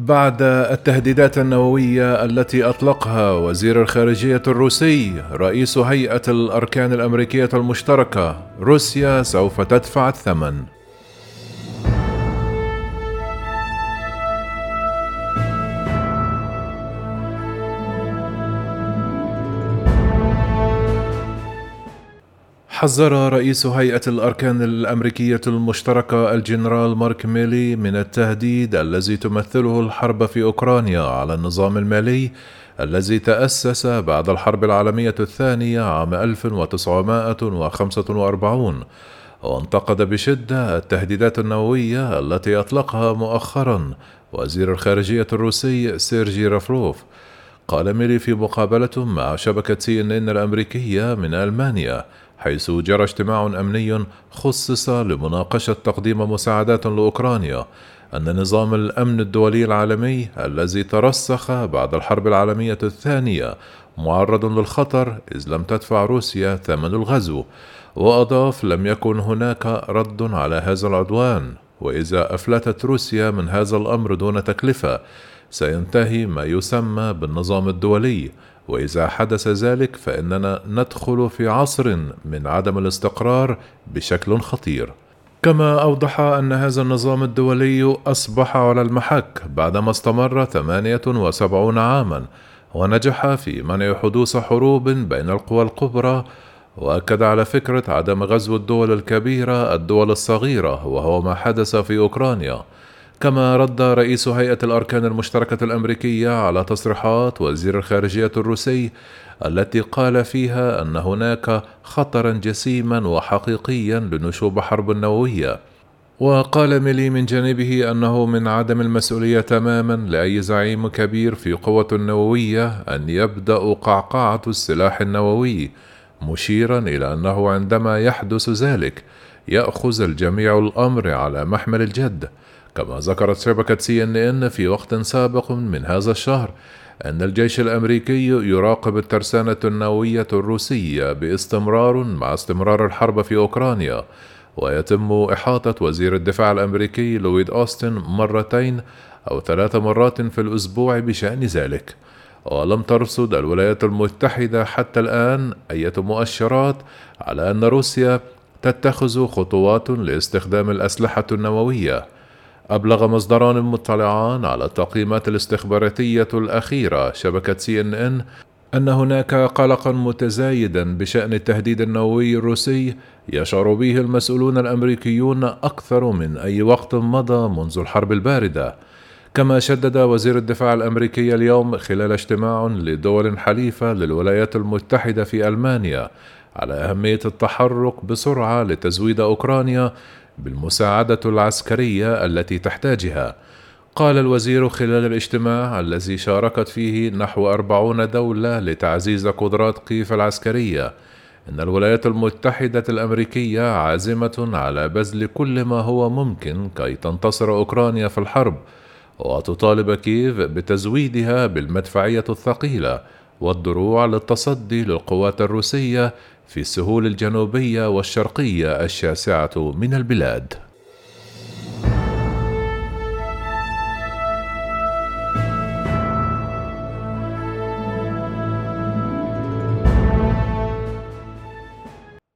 بعد التهديدات النووية التي أطلقها وزير الخارجية الروسي رئيس هيئة الأركان الأمريكية المشتركة روسيا سوف تدفع الثمن. حذر رئيس هيئة الأركان الأمريكية المشتركة الجنرال مارك ميلي من التهديد الذي تمثله الحرب في أوكرانيا على النظام المالي الذي تأسس بعد الحرب العالمية الثانية عام 1945 وانتقد بشدة التهديدات النووية التي أطلقها مؤخرا وزير الخارجية الروسي سيرجي رافروف قال ميلي في مقابلة مع شبكة سي إن إن الأمريكية من ألمانيا حيث جرى اجتماع أمني خصص لمناقشة تقديم مساعدات لأوكرانيا أن نظام الأمن الدولي العالمي الذي ترسخ بعد الحرب العالمية الثانية معرض للخطر إذ لم تدفع روسيا ثمن الغزو وأضاف لم يكن هناك رد على هذا العدوان وإذا أفلتت روسيا من هذا الأمر دون تكلفة سينتهي ما يسمى بالنظام الدولي وإذا حدث ذلك فإننا ندخل في عصر من عدم الاستقرار بشكل خطير. كما أوضح أن هذا النظام الدولي أصبح على المحك بعدما استمر 78 عاما ونجح في منع حدوث حروب بين القوى الكبرى وأكد على فكرة عدم غزو الدول الكبيرة الدول الصغيرة وهو ما حدث في أوكرانيا. كما رد رئيس هيئة الأركان المشتركة الأمريكية على تصريحات وزير الخارجية الروسي التي قال فيها أن هناك خطرا جسيما وحقيقيا لنشوب حرب نووية وقال ميلي من جانبه أنه من عدم المسؤولية تماما لأي زعيم كبير في قوة نووية أن يبدأ قعقعة السلاح النووي مشيرا إلى أنه عندما يحدث ذلك يأخذ الجميع الأمر على محمل الجد. كما ذكرت شبكة سي ان إن في وقت سابق من هذا الشهر أن الجيش الأمريكي يراقب الترسانة النووية الروسية باستمرار مع استمرار الحرب في أوكرانيا ويتم إحاطة وزير الدفاع الأمريكي لويد أوستن مرتين أو ثلاث مرات في الأسبوع بشأن ذلك. ولم ترصد الولايات المتحدة حتى الآن أي مؤشرات على أن روسيا تتخذ خطوات لاستخدام الأسلحة النووية. أبلغ مصدران مطلعان على التقييمات الاستخباراتية الأخيرة شبكة سي إن إن أن هناك قلقا متزايدا بشأن التهديد النووي الروسي يشعر به المسؤولون الأمريكيون أكثر من أي وقت مضى منذ الحرب الباردة. كما شدد وزير الدفاع الأمريكي اليوم خلال اجتماع لدول حليفة للولايات المتحدة في ألمانيا على أهمية التحرك بسرعة لتزويد أوكرانيا بالمساعدة العسكرية التي تحتاجها. قال الوزير خلال الاجتماع الذي شاركت فيه نحو أربعون دولة لتعزيز قدرات كيف العسكرية. إن الولايات المتحدة الأمريكية عازمة على بذل كل ما هو ممكن كي تنتصر أوكرانيا في الحرب وتطالب كييف بتزويدها بالمدفعية الثقيلة. والدروع للتصدي للقوات الروسية في السهول الجنوبية والشرقية الشاسعة من البلاد.